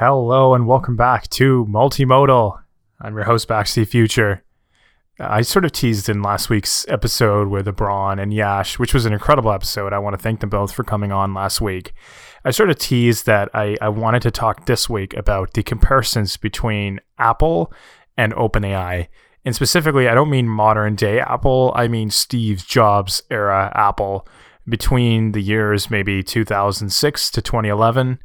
Hello and welcome back to Multimodal. I'm your host, Bakz T. Future. I sort of teased in last week's episode with Abron and Yash, which was an incredible episode. I want to thank them both for coming on last week. I sort of teased that I, I wanted to talk this week about the comparisons between Apple and OpenAI. And specifically, I don't mean modern day Apple, I mean Steve Jobs era Apple between the years maybe 2006 to 2011.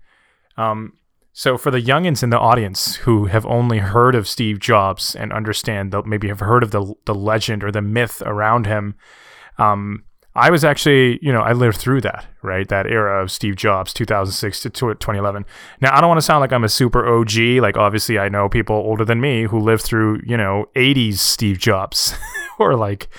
Um, so, for the youngins in the audience who have only heard of Steve Jobs and understand, the, maybe have heard of the the legend or the myth around him, um, I was actually, you know, I lived through that, right? That era of Steve Jobs, 2006 to 2011. Now, I don't want to sound like I'm a super OG. Like, obviously, I know people older than me who lived through, you know, 80s Steve Jobs or like,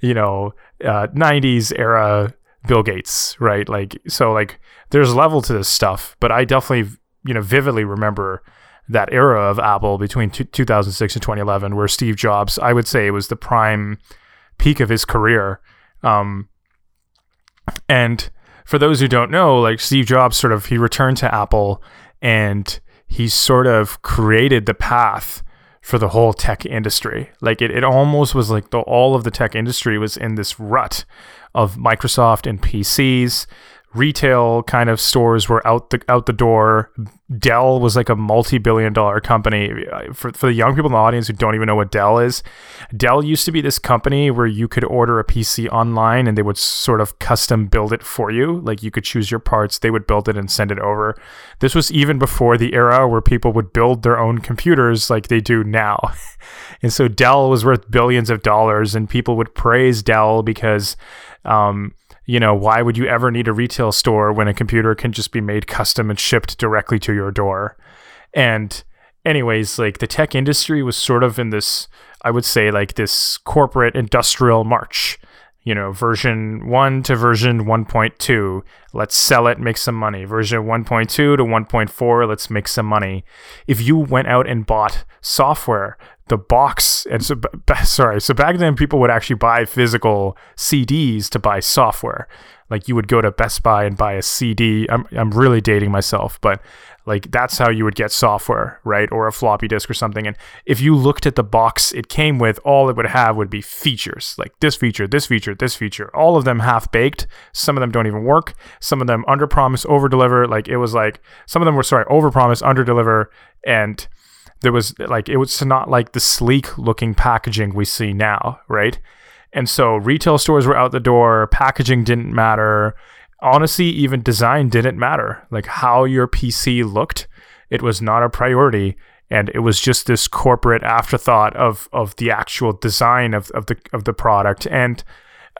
you know, uh, 90s era Bill Gates, right? Like, so like, there's level to this stuff, but I definitely you know vividly remember that era of Apple between t- 2006 and 2011, where Steve Jobs, I would say, was the prime peak of his career. Um, and for those who don't know, like Steve Jobs, sort of, he returned to Apple and he sort of created the path for the whole tech industry. Like it, it almost was like the, all of the tech industry was in this rut of Microsoft and PCs retail kind of stores were out the out the door. Dell was like a multi-billion dollar company. For, for the young people in the audience who don't even know what Dell is, Dell used to be this company where you could order a PC online and they would sort of custom build it for you. Like you could choose your parts, they would build it and send it over. This was even before the era where people would build their own computers like they do now. and so Dell was worth billions of dollars and people would praise Dell because um, you know, why would you ever need a retail store when a computer can just be made custom and shipped directly to your door? And, anyways, like the tech industry was sort of in this, I would say, like this corporate industrial march. You know, version 1 to version 1.2, let's sell it, make some money. Version 1.2 to 1.4, let's make some money. If you went out and bought software the box and so sorry so back then people would actually buy physical cds to buy software like you would go to best buy and buy a cd i'm, I'm really dating myself but like that's how you would get software right? Or a floppy disk or something. And if you looked at the box it came with all it would have would be features. Like this feature this feature this feature. All of them half baked some of them don't even work. Some of them under promise over deliver like it was like some of them were sorry over promise under deliver and there was like it was not like the sleek looking packaging we see now, right? And so retail stores were out the door, packaging didn't matter. Honestly, even design didn't matter. Like how your PC looked, it was not a priority. And it was just this corporate afterthought of of the actual design of, of the of the product. And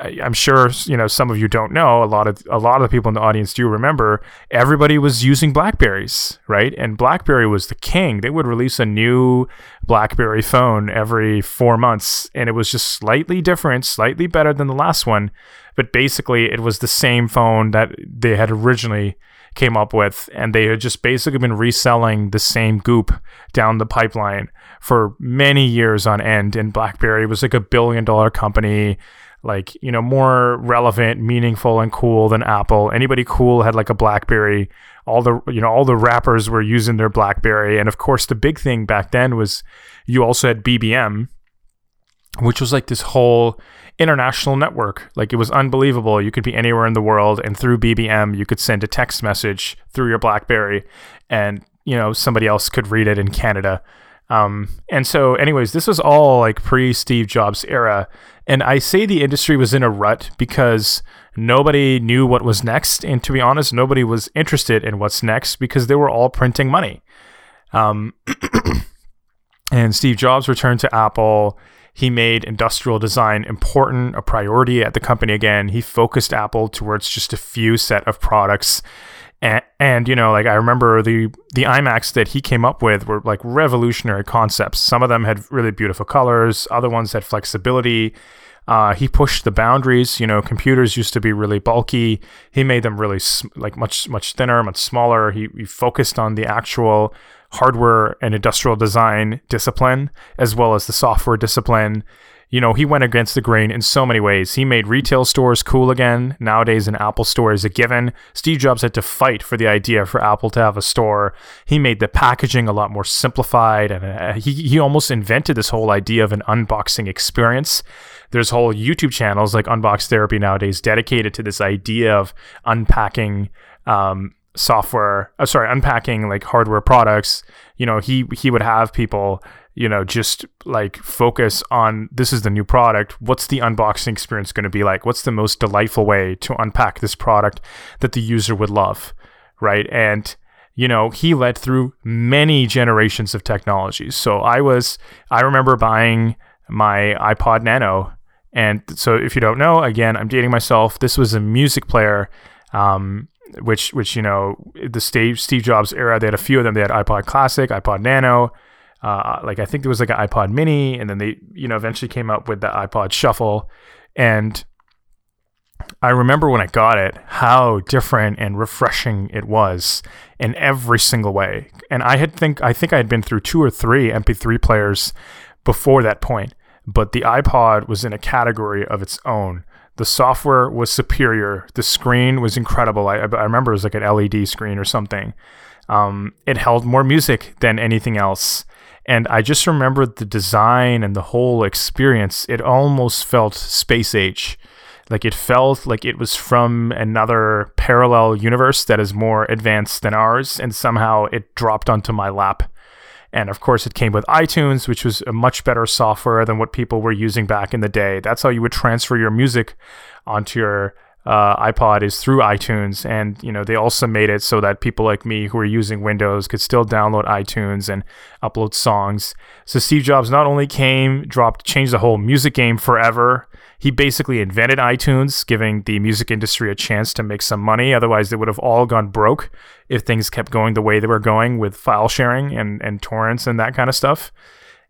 I'm sure you know some of you don't know. A lot of a lot of the people in the audience do remember. Everybody was using Blackberries, right? And BlackBerry was the king. They would release a new BlackBerry phone every four months, and it was just slightly different, slightly better than the last one. But basically, it was the same phone that they had originally came up with, and they had just basically been reselling the same goop down the pipeline for many years on end. And BlackBerry was like a billion dollar company like you know more relevant meaningful and cool than apple. Anybody cool had like a blackberry. All the you know all the rappers were using their blackberry. And of course the big thing back then was you also had bbm which was like this whole international network. Like it was unbelievable. You could be anywhere in the world and through bbm you could send a text message through your blackberry and you know somebody else could read it in canada. Um, and so, anyways, this was all like pre Steve Jobs era. And I say the industry was in a rut because nobody knew what was next. And to be honest, nobody was interested in what's next because they were all printing money. Um, and Steve Jobs returned to Apple. He made industrial design important, a priority at the company again. He focused Apple towards just a few set of products and, and, you know like i remember the the imacs that he came up with were like revolutionary concepts some of them had really beautiful colors other ones had flexibility Uh, he pushed the boundaries. You know, computers used to be really bulky. He made them really like much much thinner, much smaller. He, he focused on the actual hardware and industrial design discipline as well as the software discipline you know, he went against the grain in so many ways. He made retail stores cool again. Nowadays, an Apple store is a given. Steve Jobs had to fight for the idea for Apple to have a store. He made the packaging a lot more simplified, and uh, he, he almost invented this whole idea of an unboxing experience. There's whole YouTube channels like Unbox Therapy nowadays dedicated to this idea of unpacking um, software. Uh, sorry, unpacking like hardware products. You know, he he would have people you know, just like focus on this is the new product. What's the unboxing experience going to be like? What's the most delightful way to unpack this product that the user would love? Right. And, you know, he led through many generations of technologies. So I was, I remember buying my iPod Nano. And so if you don't know, again, I'm dating myself. This was a music player. Um, which, which you know, the Steve Steve Jobs era, they had a few of them. They had iPod Classic, iPod Nano, uh, like I think there was like an iPod Mini, and then they you know eventually came up with the iPod Shuffle, and I remember when I got it how different and refreshing it was in every single way. And I had think I think I had been through two or three MP3 players before that point, but the iPod was in a category of its own. The software was superior. The screen was incredible. I, I remember it was like an LED screen or something. Um, it held more music than anything else. And I just remember the design and the whole experience. It almost felt space age. Like it felt like it was from another parallel universe that is more advanced than ours. And somehow it dropped onto my lap. And of course, it came with iTunes, which was a much better software than what people were using back in the day. That's how you would transfer your music onto your uh, iPod is through iTunes, and you know they also made it so that people like me who are using Windows could still download iTunes and upload songs. So Steve Jobs not only came, dropped, changed the whole music game forever. He basically invented iTunes, giving the music industry a chance to make some money. Otherwise, they would have all gone broke if things kept going the way they were going with file sharing and and torrents and that kind of stuff.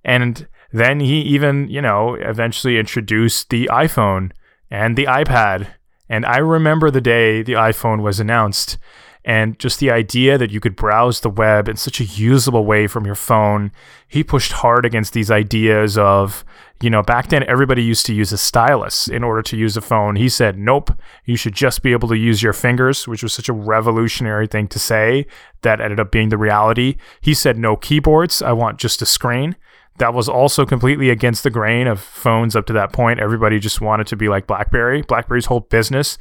And then he even, you know, eventually introduced the iPhone and the iPad and I remember the day the iPhone was announced and just the idea that you could browse the web in such a usable way from your phone. He pushed hard against these ideas of, you know, back then everybody used to use a stylus in order to use a phone. He said, nope, you should just be able to use your fingers, which was such a revolutionary thing to say that ended up being the reality. He said, no keyboards, I want just a screen that was also completely against the grain of phones up to that point. Everybody just wanted to be like BlackBerry. BlackBerry's whole business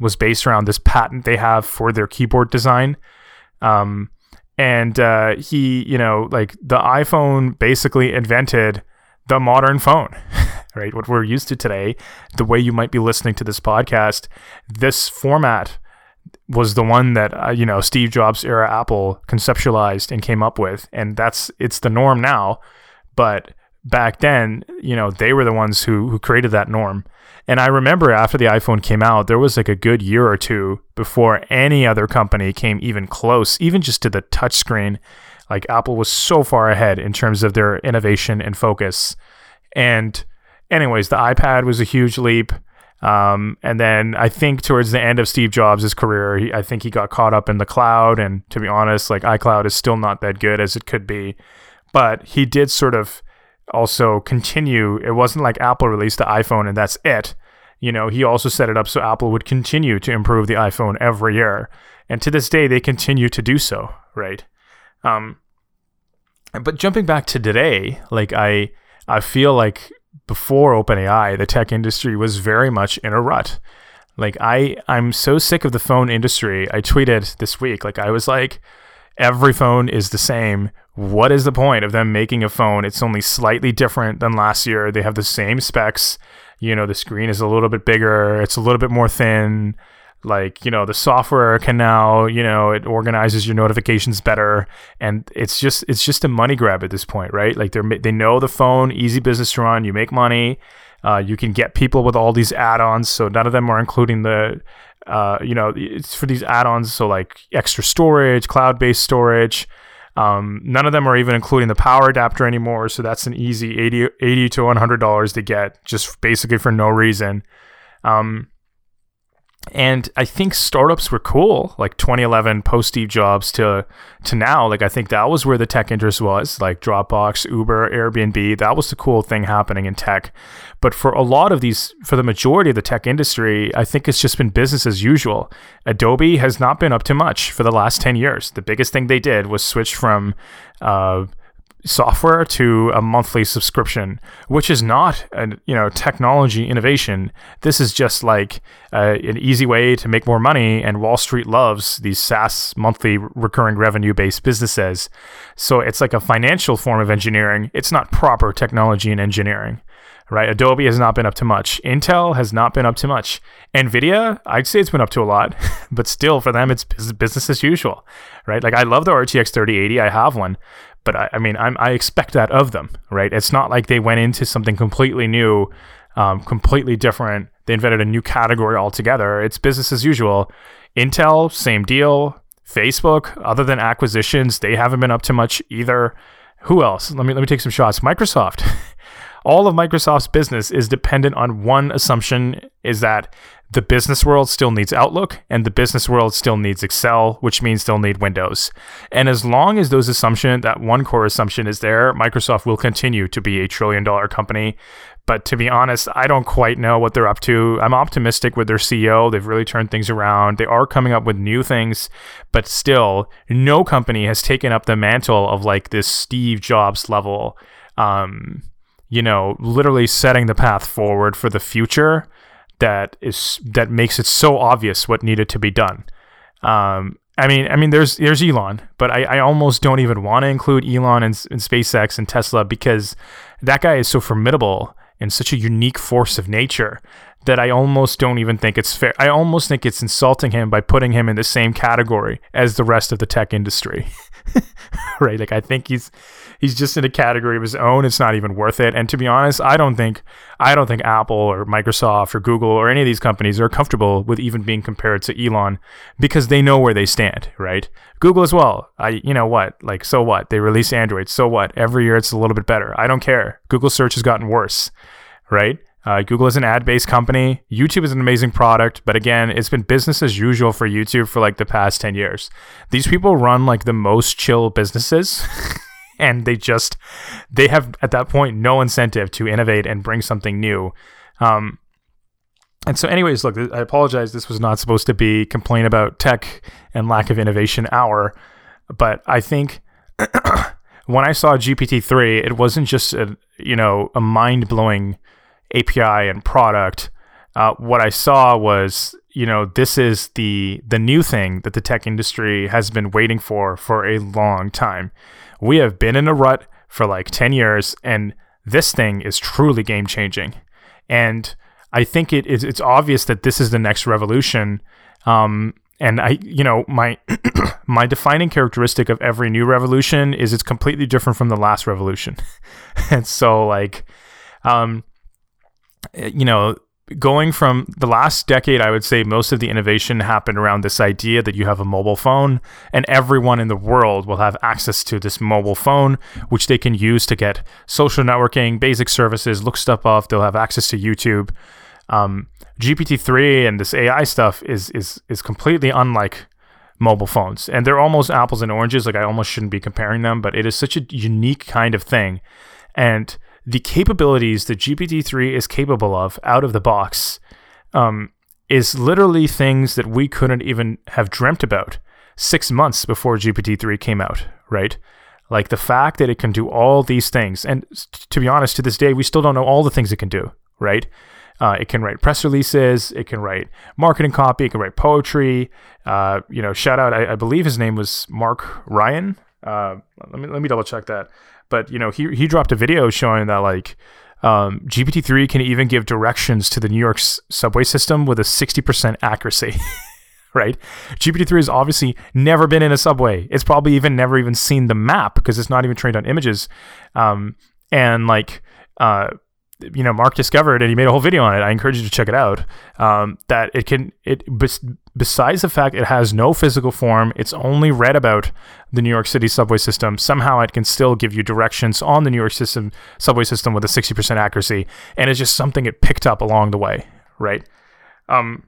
was based around this patent they have for their keyboard design. Um, and uh, he, you know, like the iPhone basically invented the modern phone, right? What we're used to today, the way you might be listening to this podcast, this format was the one that uh, you know Steve Jobs era Apple conceptualized and came up with, and that's it's the norm now. But back then, you know, they were the ones who who created that norm. And I remember after the iPhone came out, there was like a good year or two before any other company came even close, even just to the touchscreen. Like Apple was so far ahead in terms of their innovation and focus. And, anyways, the iPad was a huge leap. Um, and then I think towards the end of Steve Jobs' career, he, I think he got caught up in the cloud. And to be honest, like iCloud is still not that good as it could be but he did sort of also continue. It wasn't like Apple released the iPhone and that's it. You know, he also set it up so Apple would continue to improve the iPhone every year. And to this day, they continue to do so, right? Um, but jumping back to today, like I, I feel like before OpenAI, the tech industry was very much in a rut. Like I, I'm so sick of the phone industry. I tweeted this week, like I was like, every phone is the same what is the point of them making a phone? It's only slightly different than last year. They have the same specs. You know, the screen is a little bit bigger, it's a little bit more thin. Like, you know, the software can now, you know, it organizes your notifications better. And it's just it's just a money grab at this point, right? Like they're they know the phone, easy business to run, you make money. Uh, you can get people with all these add-ons, so none of them are including the uh, you know, it's for these add-ons, so like extra storage, cloud-based storage, Um, none of them are even including the power adapter anymore, so that's an easy 80, 80 to $100 to get just basically for no reason. Um, and I think startups were cool, like 2011 post Steve Jobs to to now. Like I think that was where the tech interest was, like Dropbox, Uber, Airbnb. That was the cool thing happening in tech. But for a lot of these, for the majority of the tech industry, I think it's just been business as usual. Adobe has not been up to much for the last 10 years. The biggest thing they did was switch from uh, software to a monthly subscription, which is not a you know technology innovation. This is just like uh, an easy way to make more money, and Wall Street loves these SaaS monthly recurring revenue based businesses. So it's like a financial form of engineering. It's not proper technology and engineering. Right, Adobe has not been up to much. Intel has not been up to much. Nvidia, I'd say it's been up to a lot, but still for them, it's business as usual. Right, like I love the RTX 3080. I have one, but I, I mean, I'm, I expect that of them, right? It's not like they went into something completely new, um, completely different. They invented a new category altogether. It's business as usual. Intel, same deal. Facebook, other than acquisitions, they haven't been up to much either. Who else? Let me let me take some shots. Microsoft. All of Microsoft's business is dependent on one assumption is that the business world still needs Outlook and the business world still needs Excel, which means they'll need Windows. And as long as those assumption, that one core assumption is there, Microsoft will continue to be a trillion dollar company. But to be honest, I don't quite know what they're up to. I'm optimistic with their CEO. They've really turned things around. They are coming up with new things, but still, no company has taken up the mantle of like this Steve Jobs level, um, you know, literally setting the path forward for the future that is that makes it so obvious what needed to be done. Um, I mean, I mean, there's there's Elon, but I, I almost don't even want to include Elon and, and SpaceX and Tesla because that guy is so formidable and such a unique force of nature that I almost don't even think it's fair. I almost think it's insulting him by putting him in the same category as the rest of the tech industry. right? Like I think he's he's just in a category of his own. It's not even worth it. And to be honest, I don't think I don't think Apple or Microsoft or Google or any of these companies are comfortable with even being compared to Elon because they know where they stand, right? Google as well. I you know what? Like so what? They release Android. So what? Every year it's a little bit better. I don't care. Google search has gotten worse, right? Uh, Google is an ad based company. YouTube is an amazing product, but again, it's been business as usual for YouTube for like the past 10 years. These people run like the most chill businesses. and they just they have at that point no incentive to innovate and bring something new um, and so anyways look i apologize this was not supposed to be complain about tech and lack of innovation hour but i think when i saw gpt-3 it wasn't just a you know a mind-blowing api and product uh, what i saw was you know this is the the new thing that the tech industry has been waiting for for a long time we have been in a rut for like 10 years, and this thing is truly game changing. And I think it is it's obvious that this is the next revolution. Um, and I, you know, my my defining characteristic of every new revolution is it's completely different from the last revolution. and so, like, um, you know, going from the last decade, I would say most of the innovation happened around this idea that you have a mobile phone and everyone in the world will have access to this mobile phone, which they can use to get social networking, basic services, look stuff up. They'll have access to YouTube. Um, GPT-3 and this AI stuff is is is completely unlike mobile phones, and they're almost apples and oranges. Like I almost shouldn't be comparing them, but it is such a unique kind of thing, and the capabilities that GPT-3 is capable of out of the box um, is literally things that we couldn't even have dreamt about six months before GPT-3 came out, right? Like the fact that it can do all these things, and to be honest, to this day, we still don't know all the things it can do, right? Uh, it can write press releases. It can write marketing copy. It can write poetry. Uh, you know, shout out. I, I, believe his name was Mark Ryan. Uh, let me let me double check that. But you know, he he dropped a video showing that like um, GPT-3 can even give directions to the New York s- subway system with a 60% accuracy. right? GPT-3 has obviously never been in a subway. It's probably even never even seen the map because it's not even trained on images. Um, and like, uh, you know, Mark discovered and he made a whole video on it. I encourage you to check it out. Um, that it can it besides the fact it has no physical form, it's only read about the New York City subway system. Somehow it can still give you directions on the New York system subway system with a 60% accuracy, and it's just something it picked up along the way, right? Um,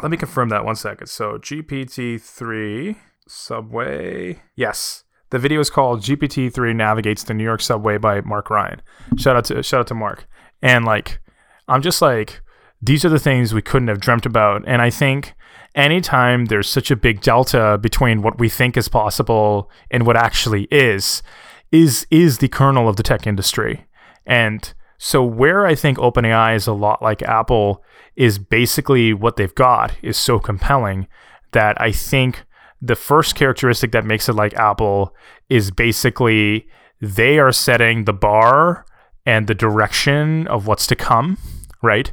let me confirm that one second. So GPT-3 subway, yes. The video is called GPT-3 navigates the New York subway by Mark Ryan. Shout out to shout out to Mark. And like, I'm just like, these are the things we couldn't have dreamt about. And I think anytime there's such a big delta between what we think is possible and what actually is, is is the kernel of the tech industry. And so where I think OpenAI is a lot like Apple is basically what they've got is so compelling that I think the first characteristic that makes it like Apple is basically they are setting the bar and the direction of what's to come, right?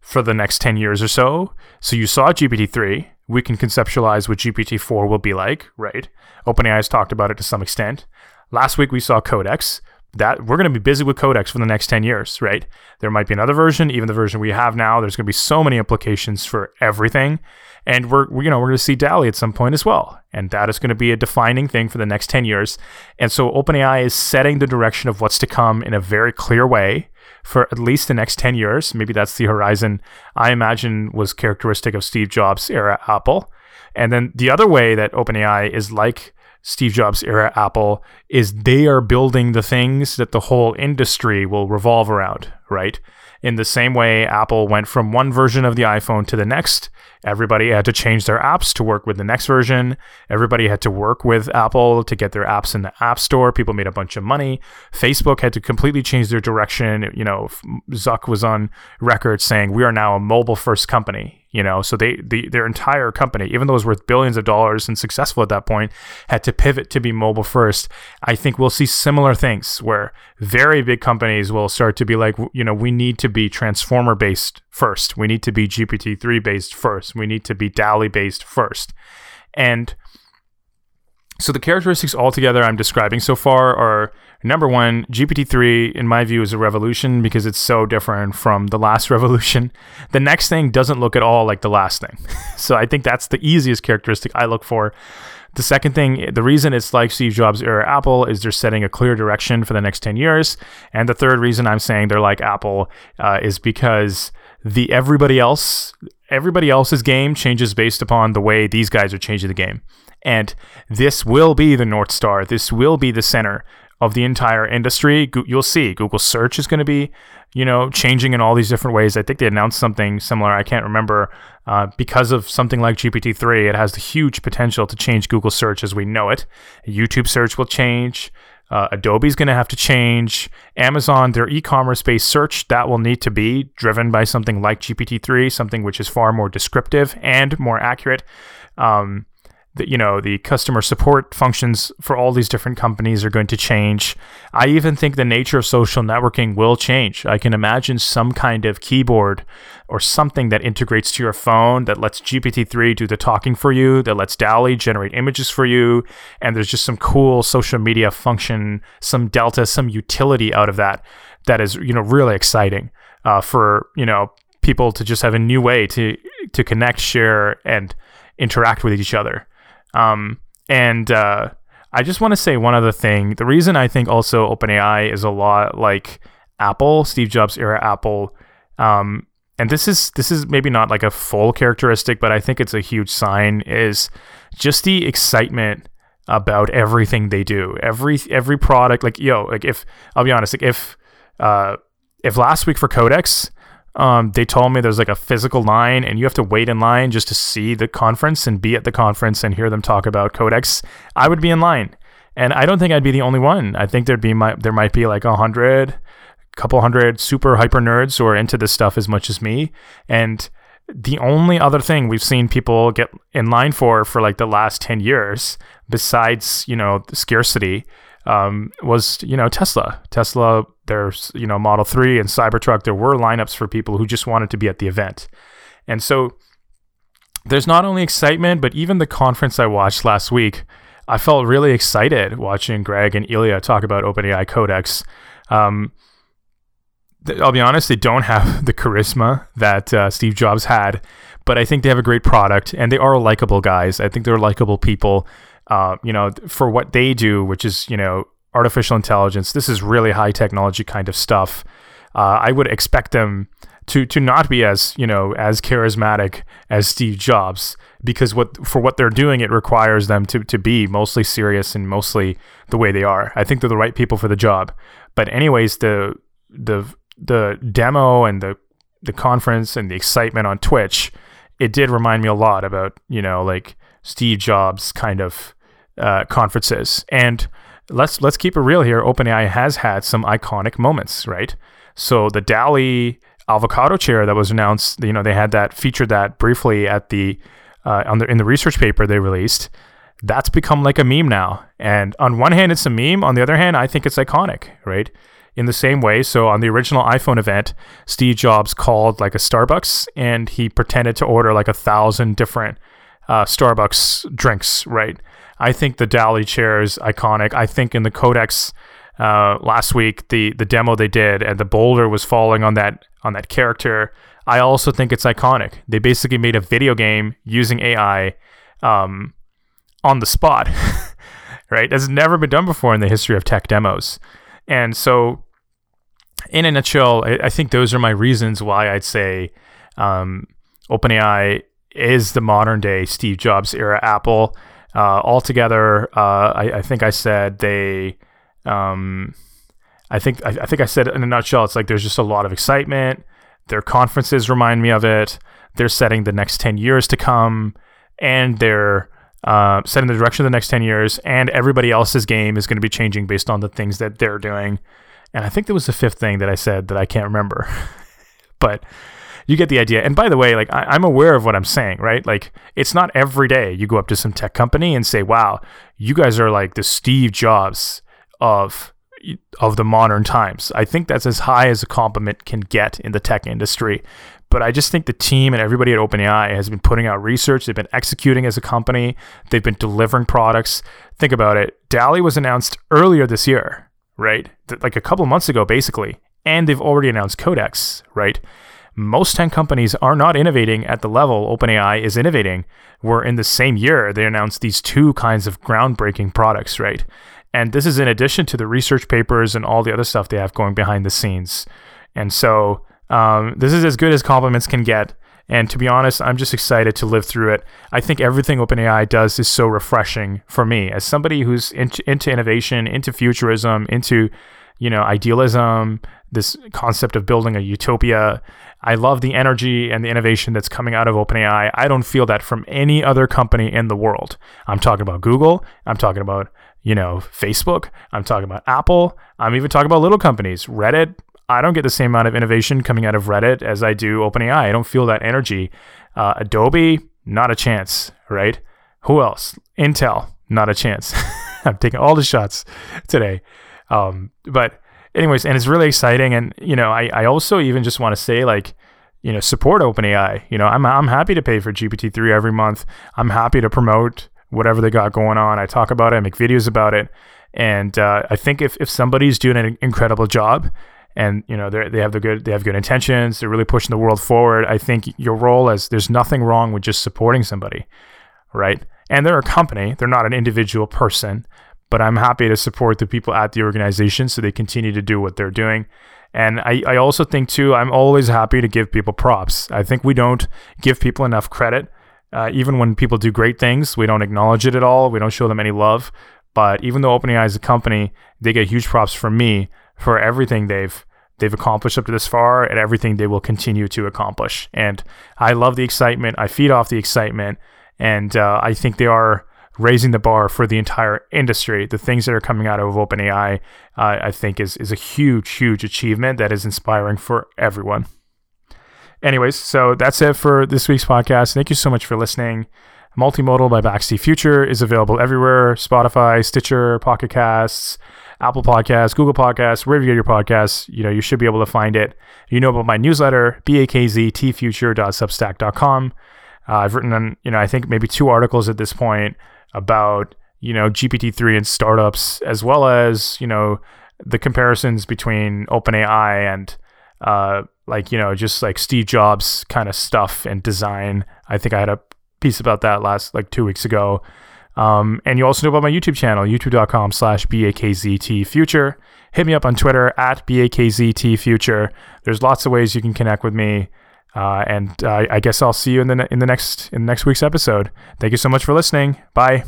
For the next 10 years or so. So you saw GPT-3, we can conceptualize what GPT-4 will be like, right? OpenAI has talked about it to some extent. Last week we saw Codex. That we're going to be busy with Codex for the next 10 years, right? There might be another version, even the version we have now. There's going to be so many implications for everything. And we're, you know, we're going to see DALL-E at some point as well. And that is going to be a defining thing for the next 10 years. And so OpenAI is setting the direction of what's to come in a very clear way for at least the next 10 years. Maybe that's the horizon I imagine was characteristic of Steve Jobs' era Apple. And then the other way that OpenAI is like Steve Jobs' era Apple is they are building the things that the whole industry will revolve around, right? In the same way Apple went from one version of the iPhone to the next, Everybody had to change their apps to work with the next version. Everybody had to work with Apple to get their apps in the App Store. People made a bunch of money. Facebook had to completely change their direction. You know, Zuck was on record saying, We are now a mobile first company you know so they the, their entire company even though it was worth billions of dollars and successful at that point had to pivot to be mobile first. I think we'll see similar things where very big companies will start to be like you know we need to be transformer based first. We need to be gpt-3 based first. We need to be DALL-E based first. And so the characteristics altogether I'm describing so far are number one, GPT-3 in my view is a revolution because it's so different from the last revolution. The next thing doesn't look at all like the last thing. so I think that's the easiest characteristic I look for. The second thing, the reason it's like Steve Jobs era Apple is they're setting a clear direction for the next 10 years. And the third reason I'm saying they're like Apple uh, is because the everybody else, everybody else's game changes based upon the way these guys are changing the game. And this will be the North Star. This will be the center of the entire industry. You'll see Google search is going to be, you know, changing in all these different ways. I think they announced something similar. I can't remember. Uh, because of something like GPT-3, it has the huge potential to change Google search as we know it. YouTube search will change. Uh, Adobe's going to have to change. Amazon, their e-commerce based search, that will need to be driven by something like GPT-3, something which is far more descriptive and more accurate. Um, the, you know the customer support functions for all these different companies are going to change. I even think the nature of social networking will change. I can imagine some kind of keyboard or something that integrates to your phone that lets gpt-3 do the talking for you that lets DALL-E generate images for you and there's just some cool social media function some delta some utility out of that that is you know really exciting uh, for you know people to just have a new way to to connect share and interact with each other um, and uh, I just want to say one other thing. The reason I think also OpenAI is a lot like Apple, Steve Jobs era Apple, um, and this is this is maybe not like a full characteristic, but I think it's a huge sign is just the excitement about everything they do. Every every product, like yo, like if I'll be honest, like if uh, if last week for Codex um, they told me there's like a physical line and you have to wait in line just to see the conference and be at the conference and hear them talk about codex. I would be in line and i don't think i'd be the only one. I think there'd be my, there might be like a hundred couple hundred super hyper nerds who are into this stuff as much as me. And the only other thing we've seen people get in line for for like the last 10 years besides you know scarcity um, was you know Tesla. Tesla, there's you know Model Three and Cybertruck. There were lineups for people who just wanted to be at the event, and so there's not only excitement, but even the conference I watched last week, I felt really excited watching Greg and Ilya talk about OpenAI Codex. Um, I'll be honest, they don't have the charisma that uh, Steve Jobs had, but I think they have a great product and they are likable guys. I think they're likable people. Uh, you know, for what they do, which is you know artificial intelligence. This is really high technology kind of stuff. Uh, I would expect them to to not be as you know as charismatic as Steve Jobs because what for what they're doing it requires them to to be mostly serious and mostly the way they are. I think they're the right people for the job. But anyways, the the the demo and the the conference and the excitement on Twitch, it did remind me a lot about you know like Steve Jobs kind of uh, conferences. And let's let's keep it real here. OpenAI has had some iconic moments, right? So the DALL-E avocado chair that was announced, you know, they had that featured that briefly at the uh, on the in the research paper they released. That's become like a meme now. And on one hand, it's a meme. On the other hand, I think it's iconic, right? In the same way, so on the original iPhone event, Steve Jobs called like a Starbucks and he pretended to order like a thousand different uh, Starbucks drinks, right? I think the DALL-E chair is iconic. I think in the Codex uh, last week, the the demo they did and the boulder was falling on that on that character. I also think it's iconic. They basically made a video game using AI um, on the spot, right? That's never been done before in the history of tech demos. And so, in a nutshell, I, I think those are my reasons why I'd say um, OpenAI is the modern day Steve Jobs era Apple. Uh, altogether, uh, I, I, think I said they. Um, I think I, I, think I said in a nutshell, it's like there's just a lot of excitement. Their conferences remind me of it. They're setting the next ten years to come, and they're uh, setting the direction of the next ten years. And everybody else's game is going to be changing based on the things that they're doing. And I think there was the fifth thing that I said that I can't remember, but you get the idea. And by the way, like I, am aware of what I'm saying, right? Like it's not every day you go up to some tech company and say, "Wow, you guys are like the Steve Jobs of of the modern times. I think that's as high as a compliment can get in the tech industry. But I just think the team and everybody at OpenAI has been putting out research. They've been executing as a company. They've been delivering products. Think about it. DALL-E was announced earlier this year, right? Like a couple months ago, basically. And they've already announced Codex, right? Most tech companies are not innovating at the level OpenAI is innovating. Where in the same year, they announced these two kinds of groundbreaking products, right? And this is in addition to the research papers and all the other stuff they have going behind the scenes. And so um, this is as good as compliments can get. And to be honest, I'm just excited to live through it. I think everything OpenAI does is so refreshing for me as somebody who's into, into innovation, into futurism, into you know idealism, this concept of building a utopia. I love the energy and the innovation that's coming out of OpenAI. I don't feel that from any other company in the world. I'm talking about Google. I'm talking about you know, Facebook. I'm talking about Apple. I'm even talking about little companies. Reddit. I don't get the same amount of innovation coming out of Reddit as I do OpenAI. I don't feel that energy. Uh, Adobe, not a chance, right? Who else? Intel, not a chance. I'm taking all the shots today. Um, but anyways, and it's really exciting. And, you know, I, I also even just want to say like, you know, support OpenAI. You know, I'm, I'm happy to pay for GPT-3 every month. I'm happy to promote whatever they got going on. I talk about it, I make videos about it, and uh, I think if, if somebody's doing an incredible job, and you know they they have the good they have good intentions, they're really pushing the world forward. I think your role as there's nothing wrong with just supporting somebody, right? And they're a company, they're not an individual person, but I'm happy to support the people at the organization so they continue to do what they're doing. And I, I also think too, I'm always happy to give people props. I think we don't give people enough credit uh, even when people do great things, we don't acknowledge it at all. We don't show them any love. But even though OpenAI is a company, they get huge props from me for everything they've they've accomplished up to this far and everything they will continue to accomplish. And I love the excitement. I feed off the excitement, and uh, I think they are raising the bar for the entire industry. The things that are coming out of OpenAI, uh, I think, is is a huge, huge achievement that is inspiring for everyone. Anyways, so that's it for this week's podcast. Thank you so much for listening. Multimodal by Bakz T. Future is available everywhere Spotify, Stitcher, Pocket Casts, Apple Podcasts, Google Podcasts, wherever you get your podcasts. You know, you should be able to find it. You know about my newsletter, bakztfuture.substack.com. Uh, I've written on, you know, I think maybe two articles at this point about, you know, GPT-3 and startups, as well as, you know, the comparisons between OpenAI and uh, like you know just like Steve Jobs kind of stuff and design. I think I had a piece about that last like two weeks ago. Um, and you also know about my YouTube channel, youtube.com slash BAKZT Future. Hit me up on Twitter at BAKZT Future. There's lots of ways you can connect with me. Uh, and uh, I guess I'll see you in the in the next in the next week's episode. Thank you so much for listening. Bye.